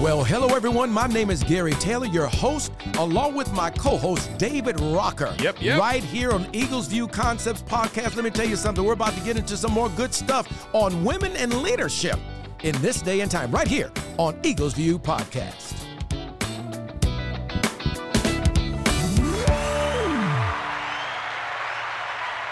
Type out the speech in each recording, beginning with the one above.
Well, hello everyone. My name is Gary Taylor, your host, along with my co-host David Rocker. Yep, yep. Right here on Eagles View Concepts podcast. Let me tell you something. We're about to get into some more good stuff on women and leadership in this day and time, right here on Eagles View Podcast.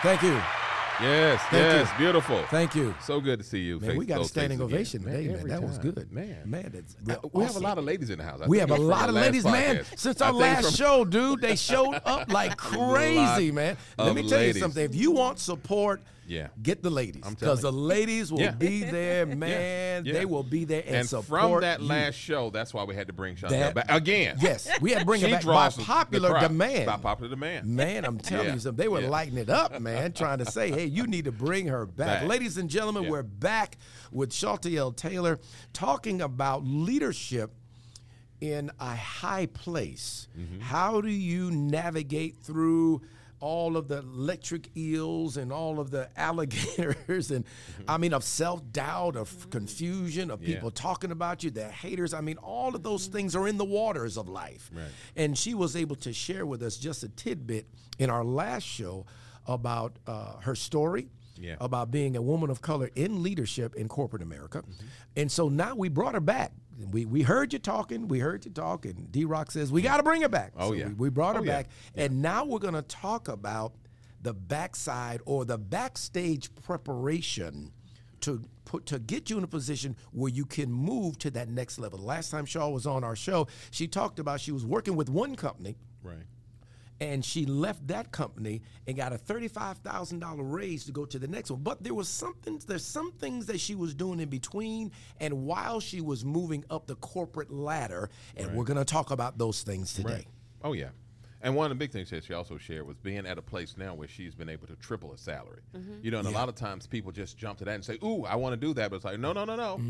Thank you. Yes, Thank yes, you. beautiful. Thank you. So good to see you. Man, face- we got a standing faces again. ovation today, man. every That was good. man. Man, that's we have a lot of ladies in the house. I We have a lot of ladies, man. Since our last from- show, dude, they showed up like crazy, man. Let me tell you something. If you want support, Yeah. get the ladies because the ladies will Yeah. be there, man. yeah. They will be there and, And support from that you. last show, that's why we had to bring Chantel back again. Yes, we had to bring it back by popular crowd. demand. By popular demand. Man, I'm telling Yeah. you something. They were Yeah. lighting it up, man, trying to say, hey, you need to bring her back. Back. Ladies and gentlemen, Yeah. we're back with Chantel Taylor talking about leadership in a high place. Mm-hmm. How do you navigate through all of the electric eels and all of the alligators and I mean of self-doubt, of confusion, of Mm-hmm. Yeah. people talking about you, the haters. I mean, all of those things are in the waters of life. Right. And she was able to share with us just a tidbit in our last show about uh, her story, Yeah. about being a woman of color in leadership in corporate America. Mm-hmm. And so now we brought her back. We, we heard you talking, we heard you talking. D Rock says, We got to bring her back. Oh, So yeah. We, we brought her Oh, yeah. back. And now we're going to talk about the backside or the backstage preparation to put to get you in a position where you can move to that next level. Last time Shaw was on our show, she talked about she was working with one company Right. And she left that company and got a $35,000 raise to go to the next one. But there was something there's some things that she was doing in between and while she was moving up the corporate ladder and we're going to talk about those things today. Right. Oh yeah. And one of the big things that she also shared was being at a place now where she's been able to triple her salary. You know, and a lot of times people just jump to that and say, "Ooh, I want to do that," but it's like, no, no, no, no.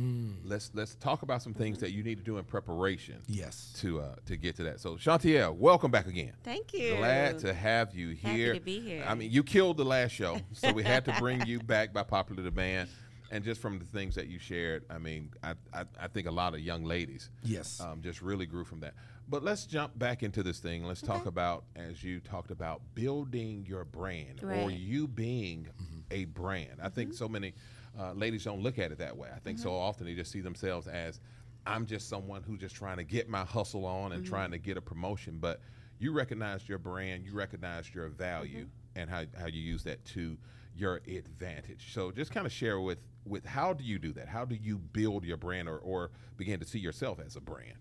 Let's let's talk about some things that you need to do in preparation. Yes. To uh, to get to that. So, Chantel, welcome back again. Thank you. Glad to have you Happy here. to be here. I mean, you killed the last show, so we had to bring you back by popular demand. And just from the things that you shared, I mean, I, I, I think a lot of young ladies Yes. um, just really grew from that. But let's jump back into this thing. Let's talk about, as you talked about, building your brand or you being mm-hmm. a brand. I think mm-hmm. so many uh, ladies don't look at it that way. I think so mm-hmm. often they just see themselves as, I'm just someone who's just trying to get my hustle on and trying to get a promotion. But you recognize your brand, you recognize your value, and how, how you use that to your advantage. So just kind of share with with how do you do that? How do you build your brand or, or begin to see yourself as a brand?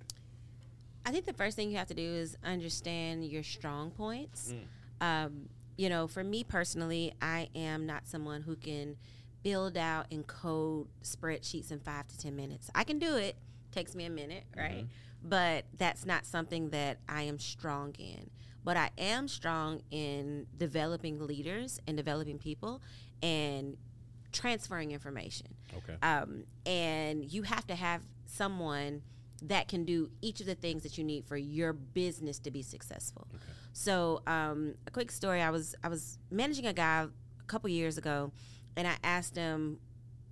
I think the first thing you have to do is understand your strong points. Mm. Um, you know, for me personally, I am not someone who can build out and code spreadsheets in five to 10 minutes. I can do it, takes me a minute, Mm-hmm. right? But that's not something that I am strong in. But I am strong in developing leaders and developing people and transferring information. Okay. Um, and you have to have someone that can do each of the things that you need for your business to be successful. So, um, a quick story: I was I was managing a guy a couple years ago, and I asked him,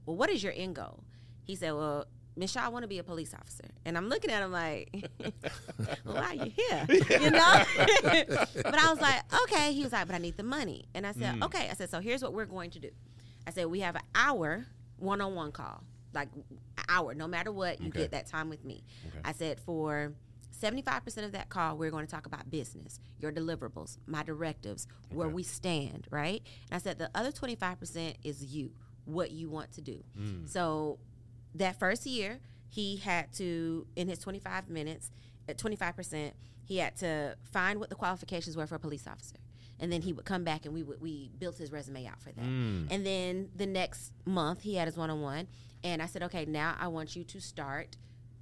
"Well, what is your end goal?" He said, "Well." Shaw, I want to be a police officer. And I'm looking at him like, well, why are you here? You know? but I was like, okay. He was like, but I need the money. And I said, okay. I said, so here's what we're going to do. I said, we have an hour one on one call, like hour, no matter what, you Okay. get that time with me. I said, for 75% of that call, we're going to talk about business, your deliverables, my directives, where we stand, right? And I said, the other 25% is you, what you want to do. Hmm. So that first year, he had to, in his 25 minutes, uh, at 25%, he had to find what the qualifications were for a police officer. And then he would come back and we would we built his resume out for that. Hmm. And then the next month he had his one on one and I said, Okay, now I want you to start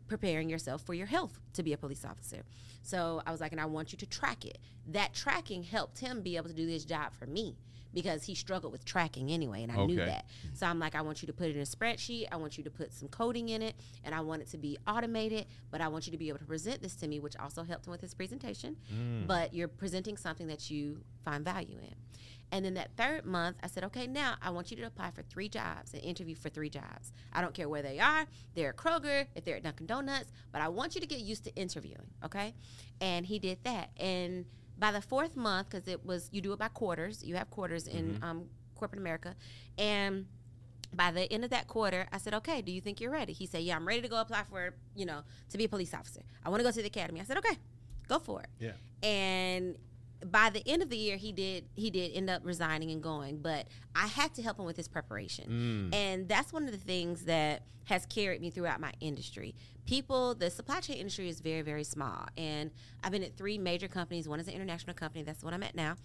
preparing yourself for your health to be a police officer. So I was like, and I want you to track it. That tracking helped him be able to do this job for me because he struggled with tracking anyway, and I knew that. So I'm like, I want you to put it in a spreadsheet. I want you to put some coding in it, and I want it to be automated. But I want you to be able to present this to me, which also helped him with his presentation. Mm. But you're presenting something that you find value in. And then that third month, I said, okay, now I want you to apply for three jobs and interview for three jobs. I don't care where they are. They're at Kroger, if they're at Dunkin' Donuts, but I want you to get used to interviewing, okay? And he did that. And by the fourth month, because it was, you do it by quarters, you have quarters in um, corporate America. And by the end of that quarter, I said, okay, do you think you're ready? He said, yeah, I'm ready to go apply for, you know, to be a police officer. I want to go to the academy. I said, okay, go for it. Yeah. And by the end of the year, he did he did end up resigning and going, but I had to help him with his preparation, mm. and that's one of the things that has carried me throughout my industry. People, the supply chain industry is very very small, and I've been at three major companies. One is an international company. That's what I'm at now.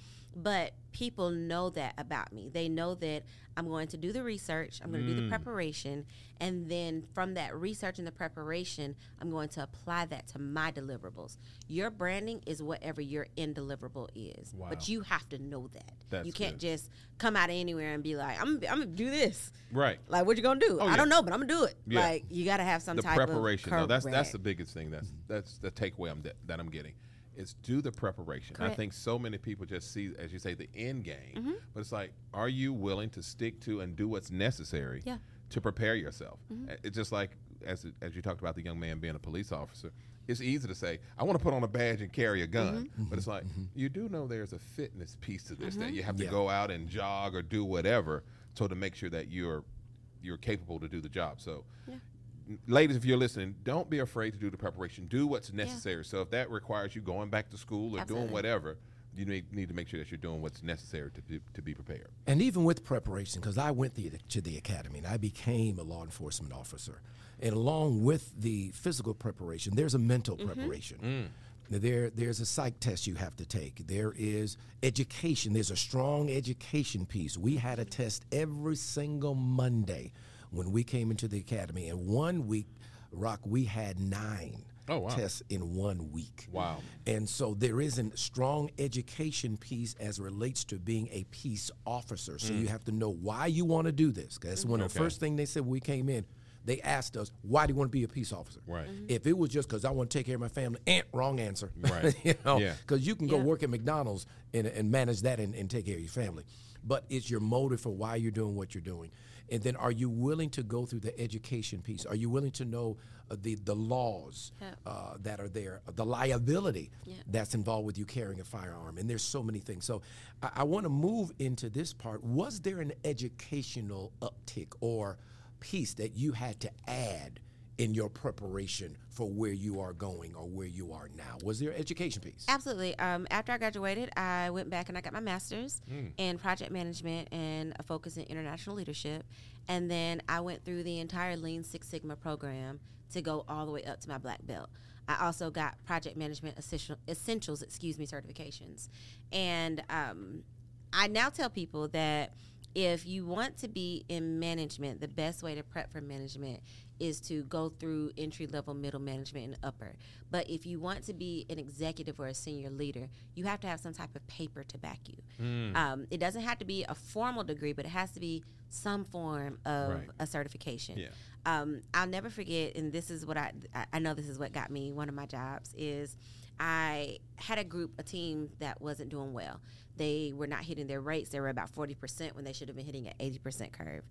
But people know that about me. They know that I'm going to do the research. I'm going to do the mm. preparation, and then from that research and the preparation, I'm going to apply that to my deliverables. Your branding is whatever your end deliverable is, Wow. but you have to know that. That's you can't good. just come out of anywhere and be like, "I'm, I'm gonna do this." Right. Like, what you gonna do? Oh, I yeah. don't know, but I'm gonna do it. Yeah. Like, you got to have some the type preparation. of though, that's that's the biggest thing. That's that's the takeaway I'm that I'm getting. Is do the preparation. I think so many people just see, as you say, the end game. Mm-hmm. But it's like, are you willing to stick to and do what's necessary Yeah. to prepare yourself? Mm-hmm. It's just like as as you talked about the young man being a police officer. It's easy to say, I want to put on a badge and carry a gun, Mm-hmm. but it's like you do know there's a fitness piece to this that you have to Yeah. go out and jog or do whatever, so to make sure that you're you're capable to do the job. So ladies, if you're listening, don't be afraid to do the preparation. Do what's necessary. So if that requires you going back to school or Absolutely. doing whatever, you need, need to make sure that you're doing what's necessary to be, to be prepared. And even with preparation, because I went the, to the academy and I became a law enforcement officer. And along with the physical preparation, there's a mental mm-hmm. preparation. Mm. There, there's a psych test you have to take. There is education. There's a strong education piece. We had a test every single Monday when we came into the academy. And one week, Rock, we had nine Oh, wow. tests in one week. Wow. And so there is a strong education piece as relates to being a peace officer. So you have to know why you want to do this. 'Cause That's one of the first thing they said when we came in. They asked us, "Why do you want to be a peace officer?" Right. Mhm. If it was just because I want to take care of my family, eh, wrong answer. Right. you know, Yeah. because you can go Yeah. work at McDonald's and, and manage that and, and take care of your family. But it's your motive for why you're doing what you're doing. And then are you willing to go through the education piece? Are you willing to know uh, the, the laws Yeah. uh, that are there, the liability Yeah. that's involved with you carrying a firearm? And there's so many things. So I, I want to move into this part. Was there an educational uptick or piece that you had to add in your preparation for where you are going or where you are now? Was there an education piece? Absolutely. Um, after I graduated, I went back and I got my master's in project management and a focus in international leadership. And then I went through the entire Lean Six Sigma program to go all the way up to my black belt. I also got project management essential, essentials, excuse me, certifications. And um, I now tell people that if you want to be in management, the best way to prep for management is to go through entry level, middle management, and upper. But if you want to be an executive or a senior leader, you have to have some type of paper to back you. Um, it doesn't have to be a formal degree, but it has to be some form of Right. a certification. Yeah. Um, I'll never forget, and this is what I, I know this is what got me one of my jobs is I had a group, a team that wasn't doing well. They were not hitting their rates. They were about 40% when they should have been hitting an 80% curve.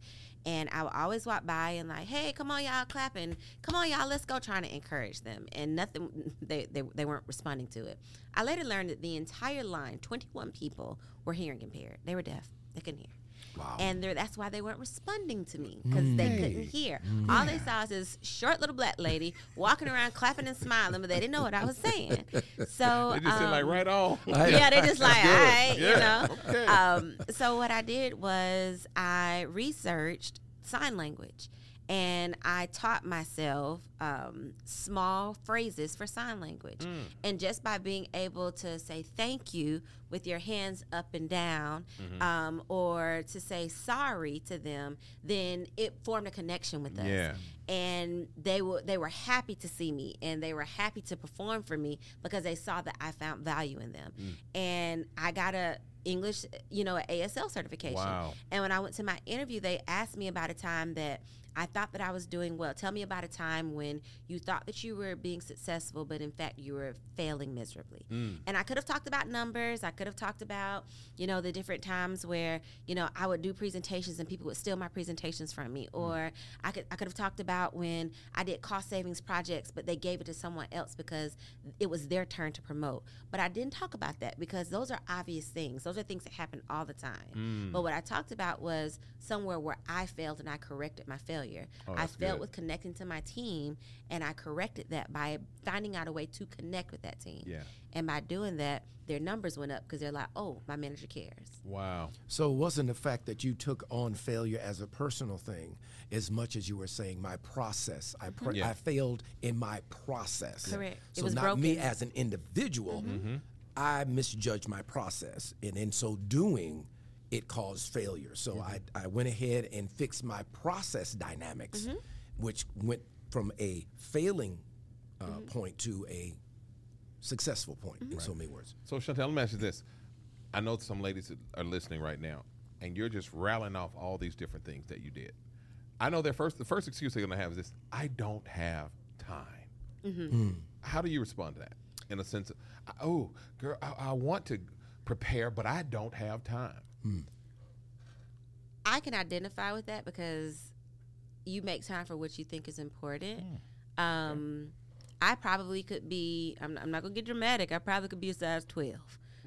And I would always walk by and like, hey, come on, y'all, clapping. Come on, y'all, let's go, trying to encourage them. And nothing, they, they, they weren't responding to it. I later learned that the entire line, 21 people, were hearing impaired. They were deaf. They couldn't hear. Wow. And they're- that's why they weren't responding to me because they couldn't hear. All they saw was this short little black lady walking around clapping and smiling, but they didn't know what I was saying. So They just said like um, right on. yeah, they just like, all right, you know. okay. Um, so what I did was I researched sign language, and I taught myself um, small phrases for sign language. Mm. And just by being able to say thank you with your hands up and down, Mm-hmm. um, or to say sorry to them, then it formed a connection with us Yeah. and they were they were happy to see me and they were happy to perform for me because they saw that I found value in them. Mm. And I got a English, you know, ASL certification. Wow. And when I went to my interview, they asked me about a time that I thought that I was doing well. Tell me about a time when you thought that you were being successful, but in fact you were failing miserably. Mm. And I could have talked about numbers. I could have talked about, you know, the different times where, you know, I would do presentations and people would steal my presentations from me. Mm. Or I could I could have talked about when I did cost savings projects, but they gave it to someone else because it was their turn to promote. But I didn't talk about that because those are obvious things. Those are things that happen all the time. Mm. But what I talked about was somewhere where I failed and I corrected my failure. Oh, I that's failed good. with connecting to my team and I corrected that by finding out a way to connect with that team. Yeah. And by doing that, their numbers went up because they're like, oh, my manager cares. Wow. So it wasn't the fact that you took on failure as a personal thing as much as you were saying my process. I, pr- Yeah. I failed in my process. Correct. It was not me as an individual. Mm-hmm. I misjudged my process, and in so doing, it caused failure. So mm-hmm. I, I went ahead and fixed my process dynamics, mm-hmm. which went from a failing uh, mm-hmm. point to a successful point in so many words. So Chantel, let me ask you this. I know some ladies are listening right now, and you're just rattling off all these different things that you did. I know their first the first excuse they're gonna have is this: I don't have time. Hmm. How do you respond to that? In a sense of, oh, girl, I, I want to prepare, but I don't have time. Hmm. I can identify with that because you make time for what you think is important. Hmm. Um, I probably could be, I'm, I'm not going to get dramatic, I probably could be a size 12.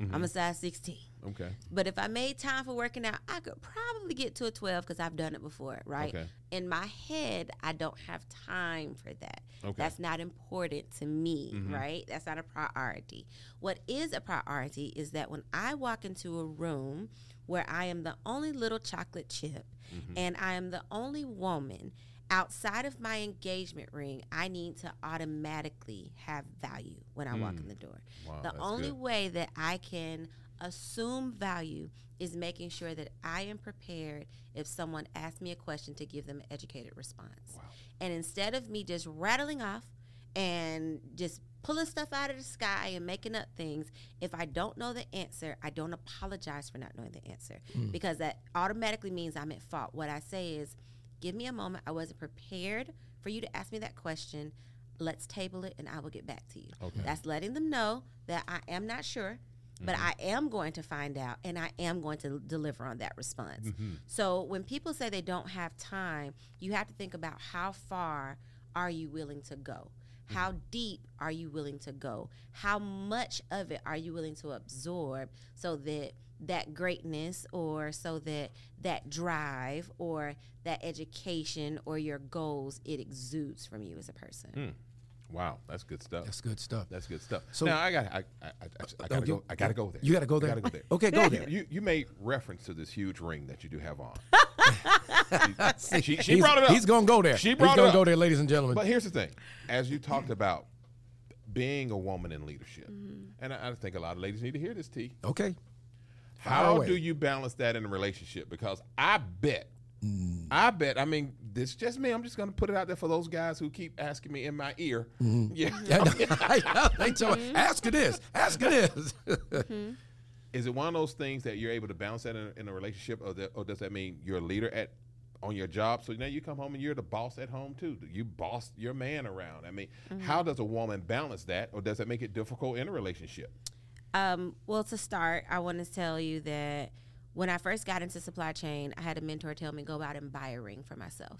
I'm mm-hmm. a size 16. Okay. But if I made time for working out, I could probably get to a 12 because I've done it before, right? Okay. In my head, I don't have time for that. Okay. That's not important to me, mm-hmm. right? That's not a priority. What is a priority is that when I walk into a room where I am the only little chocolate chip mm-hmm. and I am the only woman outside of my engagement ring, I need to automatically have value when I walk in mm. the door. Wow, the only good. way that I can assume value is making sure that I am prepared if someone asks me a question to give them an educated response. And instead of me just rattling off and just pulling stuff out of the sky and making up things, if I don't know the answer, I don't apologize for not knowing the answer hmm. because that automatically means I'm at fault. What I say is, give me a moment. I wasn't prepared for you to ask me that question. Let's table it and I will get back to you. Okay. That's letting them know that I am not sure, but mm-hmm. I am going to find out and I am going to deliver on that response. Mm-hmm. So when people say they don't have time, you have to think about how far are you willing to go? How mm-hmm. deep are you willing to go? How much of it are you willing to absorb so that that greatness or so that that drive or that education or your goals it exudes from you as a person. Hmm. Wow, that's good stuff. That's good stuff. That's good stuff. So- now I got I, I, I, I gotta you- go. I gotta go there. You got to go I there. gotta go there. Okay, go there. You, you made reference to this huge ring that you do have on. she, she, she brought it up. He's going to go there. She he's brought it gonna up. go there, ladies and gentlemen. But here's the thing: as you talked about being a woman in leadership, and I, I think a lot of ladies need to hear this, T. okay. How away. do you balance that in a relationship? Because I bet, Mm. I bet. I mean, this is just me. I'm just going to put it out there for those guys who keep asking me in my ear. Mm-hmm. Yeah. They tell me, ask her this. Ask her this. Is it one of those things that you're able to balance that in a, in a relationship, or, that, or does that mean you're a leader at on your job? So now you come home and you're the boss at home too. You boss your man around. I mean, how does a woman balance that, or does that make it difficult in a relationship? Um, well, to start, I want to tell you that when I first got into supply chain, I had a mentor tell me go out and buy a ring for myself.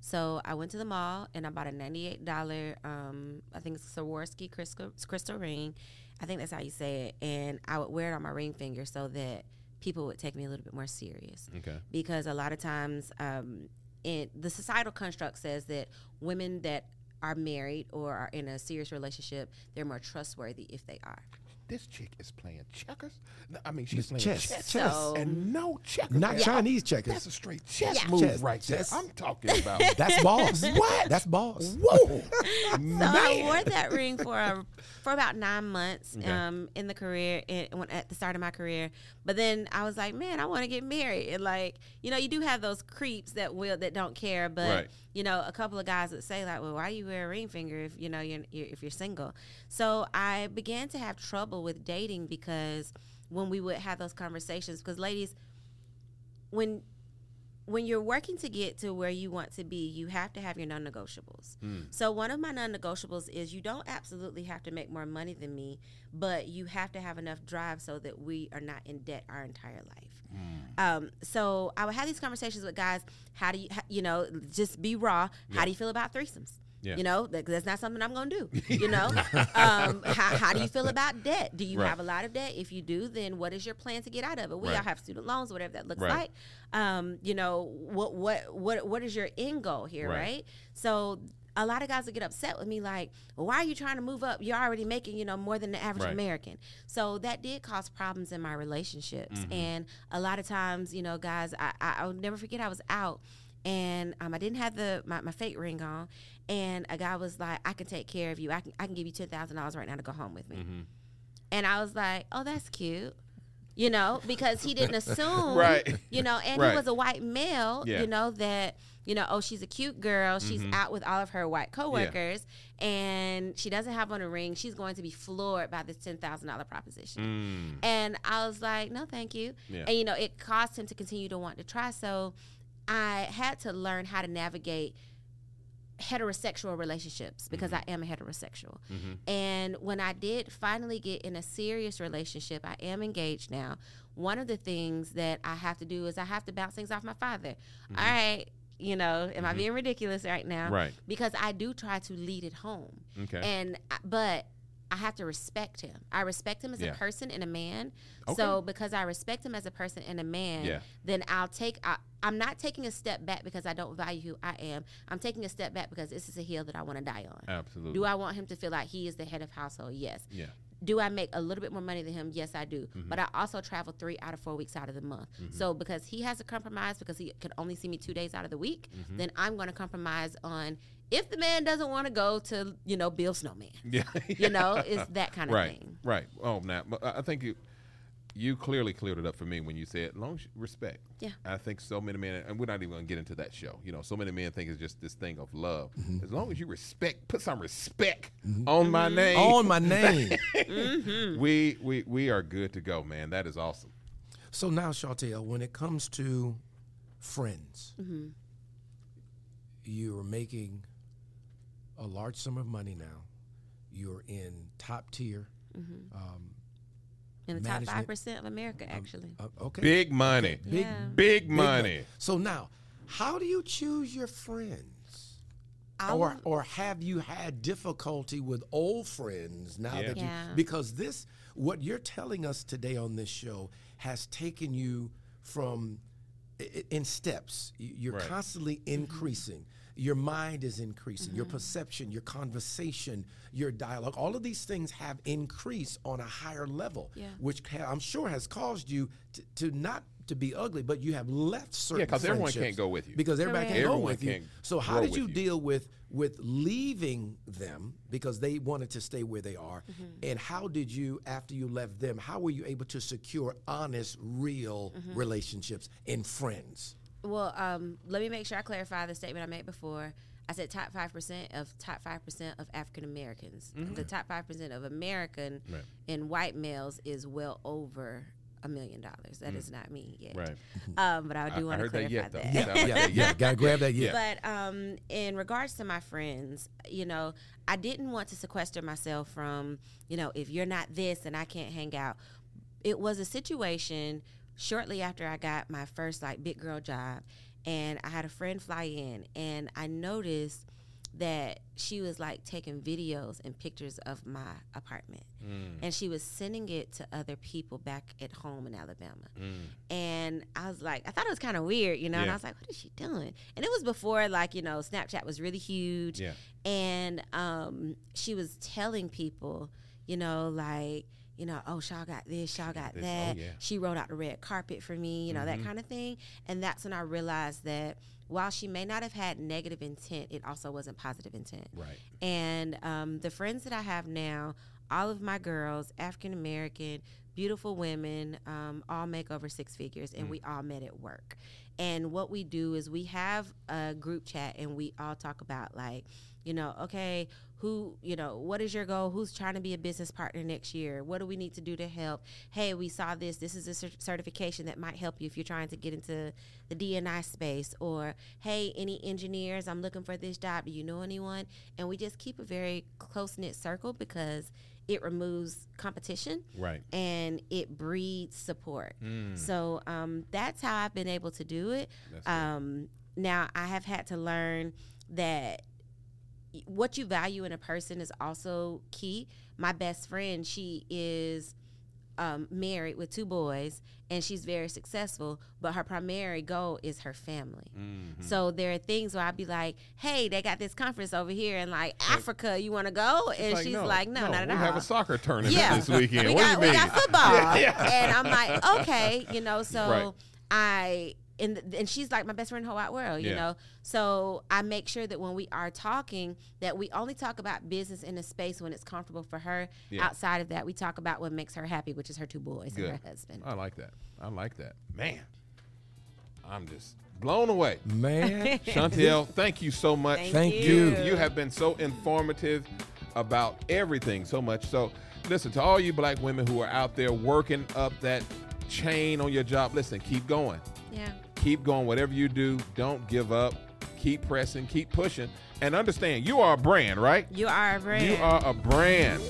So I went to the mall and I bought a ninety-eight dollar, um, I think it's a Swarovski crystal crystal ring. I think that's how you say it. And I would wear it on my ring finger so that people would take me a little bit more serious Okay. because a lot of times um, it, the societal construct says that women that are married or are in a serious relationship, they're more trustworthy if they are. This chick is playing checkers. No, I mean, she's It's playing chess, chess, chess. So- and no checkers. Not man. Chinese checkers. That's a straight chess Yeah. move Chess, right there. I'm talking about. That's boss. What? That's boss. Whoa, So I wore that ring for a, for about nine months Okay. um, in the career, in, at the start of my career. But then I was like, man, I want to get married. And like, you know, you do have those creeps that will that don't care. But Right. You know, a couple of guys would say like, well, why you wear a ring finger if you know you're, you're if you're single? So I began to have trouble with dating because when we would have those conversations, because ladies, when when you're working to get to where you want to be, you have to have your non negotiables. So, one of my non negotiables is you don't absolutely have to make more money than me, but you have to have enough drive so that we are not in debt our entire life. Um, so, I would have these conversations with guys. How do you, you know, just be raw. How do you feel about threesomes? Yeah. You know, that, that's not something I'm going to do. You know, um, how, how do you feel about debt? Do you Right. have a lot of debt? If you do, then what is your plan to get out of it? We Right. all have student loans, whatever that looks Right. like. Um, you know, what what what what is your end goal here, Right. So a lot of guys will get upset with me like, why are you trying to move up? You're already making, you know, more than the average Right. American. So that did cause problems in my relationships. Mm-hmm. And a lot of times, you know, guys, I, I I'll never forget I was out and um, I didn't have the my, my fake ring on, and a guy was like, "I can take care of you. I can I can give you ten thousand dollars right now to go home with me." Mm-hmm. And I was like, "Oh, that's cute," you know, because he didn't assume, Right. You know, and Right. he was a white male, Yeah. you know that. You know, oh, she's a cute girl. She's out with all of her white coworkers, and she doesn't have on a ring. She's going to be floored by this ten thousand dollar proposition. Mm. And I was like, no, thank you. Yeah. And you know, it caused him to continue to want to try. So I had to learn how to navigate heterosexual relationships because mm-hmm. I am a heterosexual. Mm-hmm. And when I did finally get in a serious relationship, I am engaged now. One of the things that I have to do is I have to bounce things off my father. Mm-hmm. All right, you know, am I being ridiculous right now? Right. Because I do try to lead it home. Okay. And uh, but I have to respect him. I respect him as Yeah. a person and a man. So because I respect him as a person and a man, Yeah. then I'll take. I, I'm not taking a step back because I don't value who I am. I'm taking a step back because this is a hill that I want to die on. Absolutely. Do I want him to feel like he is the head of household? Yes. Yeah. Do I make a little bit more money than him? Yes, I do. Mm-hmm. But I also travel three out of four weeks out of the month. So because he has to compromise because he can only see me two days out of the week, Mm-hmm. then I'm going to compromise on if the man doesn't want to go to you know Bill Snowman. Yeah. You know, it's that kind of right. thing. Right. Oh, now but I think you you clearly cleared it up for me when you said long as respect. Yeah. I think so many men, and we're not even going to get into that show. You know, so many men think it's just this thing of love. Mm-hmm. As long as you respect, put some respect mm-hmm. on my mm-hmm. name. On my name. Mm-hmm. we we we are good to go, man. That is awesome. so now, Chantel, when it comes to friends, you're making a large sum of money now. You're in top tier. Um, In the top five percent of America, actually. uh, okay. Big money. Big, Yeah. Big big money. So now, how do you choose your friends? I or would- or have you had difficulty with old friends now Yeah. that you Yeah. because this what you're telling us today on this show has taken you from i- i- in steps You- you're Right. constantly increasing your mind is increasing your perception your conversation your dialogue all of these things have increased on a higher level Yeah. which ha- i'm sure has caused you to, to not to be ugly but you have left certain. Yeah, because everyone can't go with you. because everybody Correct. can't go with you can't so how grow did with you you. deal with with leaving them because they wanted to stay where they are Mm-hmm. and how did you after you left them how were you able to secure honest real Mm-hmm. relationships and friends Well, um, let me make sure I clarify the statement I made before. I said top five percent of top five percent of African Americans. The top five percent of American Right. and white males is well over a million dollars. That is not me yet. Right. Um, but I I, do want to heard that clarify yet, that. Yeah, yeah yeah, yeah. gotta grab that yeah But um, in regards to my friends, you know, I didn't want to sequester myself from, you know, if you're not this and I can't hang out. It was a situation shortly after I got my first like big girl job, and I had a friend fly in, and I noticed that she was like taking videos and pictures of my apartment and she was sending it to other people back at home in Alabama. And I was like, I thought it was kind of weird, you know. And I was like, what is she doing? And it was before, like, you know, Snapchat was really huge. Yeah. And um, she was telling people, you know, like, you know, oh, Shaw got this, Shaw got this. Oh, that. yeah. Mm-hmm. She rolled out the red carpet for me, you know, that kind of thing. And that's when I realized that while she may not have had negative intent, it also wasn't positive intent. Right. And um, the friends that I have now, all of my girls, African American, beautiful women, um, all make over six figures, and we all met at work. And what we do is we have a group chat and we all talk about, like, you know, okay, who you know what is your goal? Who's trying to be a business partner next year? What do we need to do to help? Hey we saw this. This is a certification that might help you if you're trying to get into the dni space. Or hey any engineers i'm looking for this job. Do you know anyone? And we just keep a very close-knit circle because it removes competition right. and it breeds support. Mm. so um, that's how i've been able to do it. Um, now i have had to learn that what you value in a person is also key. My best friend, she is um, married with two boys and she's very successful, but her primary goal is her family. Mm-hmm. So there are things where I'd be like, hey, they got this conference over here in like Africa, you want to go? And like, she's no, like, no, no, not at we all. We have a soccer tournament yeah. this weekend. we, got, we got football. yeah, yeah. And I'm like, okay, you know, so right. I and and she's like my best friend in the whole wide world, you yeah. know. So I make sure that when we are talking, that we only talk about business in a space when it's comfortable for her. Yeah. Outside of that, we talk about what makes her happy, which is her two boys Good. and her husband. I like that. I like that. Man, I'm just blown away. Man, Chantel, thank you so much. Thank, thank you. you. You have been so informative about everything so much. So, listen to all you black women who are out there working up that chain on your job. Listen, keep going. Yeah. Keep going. Whatever you do, don't give up. Keep pressing, keep pushing, and understand you are a brand, right? You are a brand. You are a brand.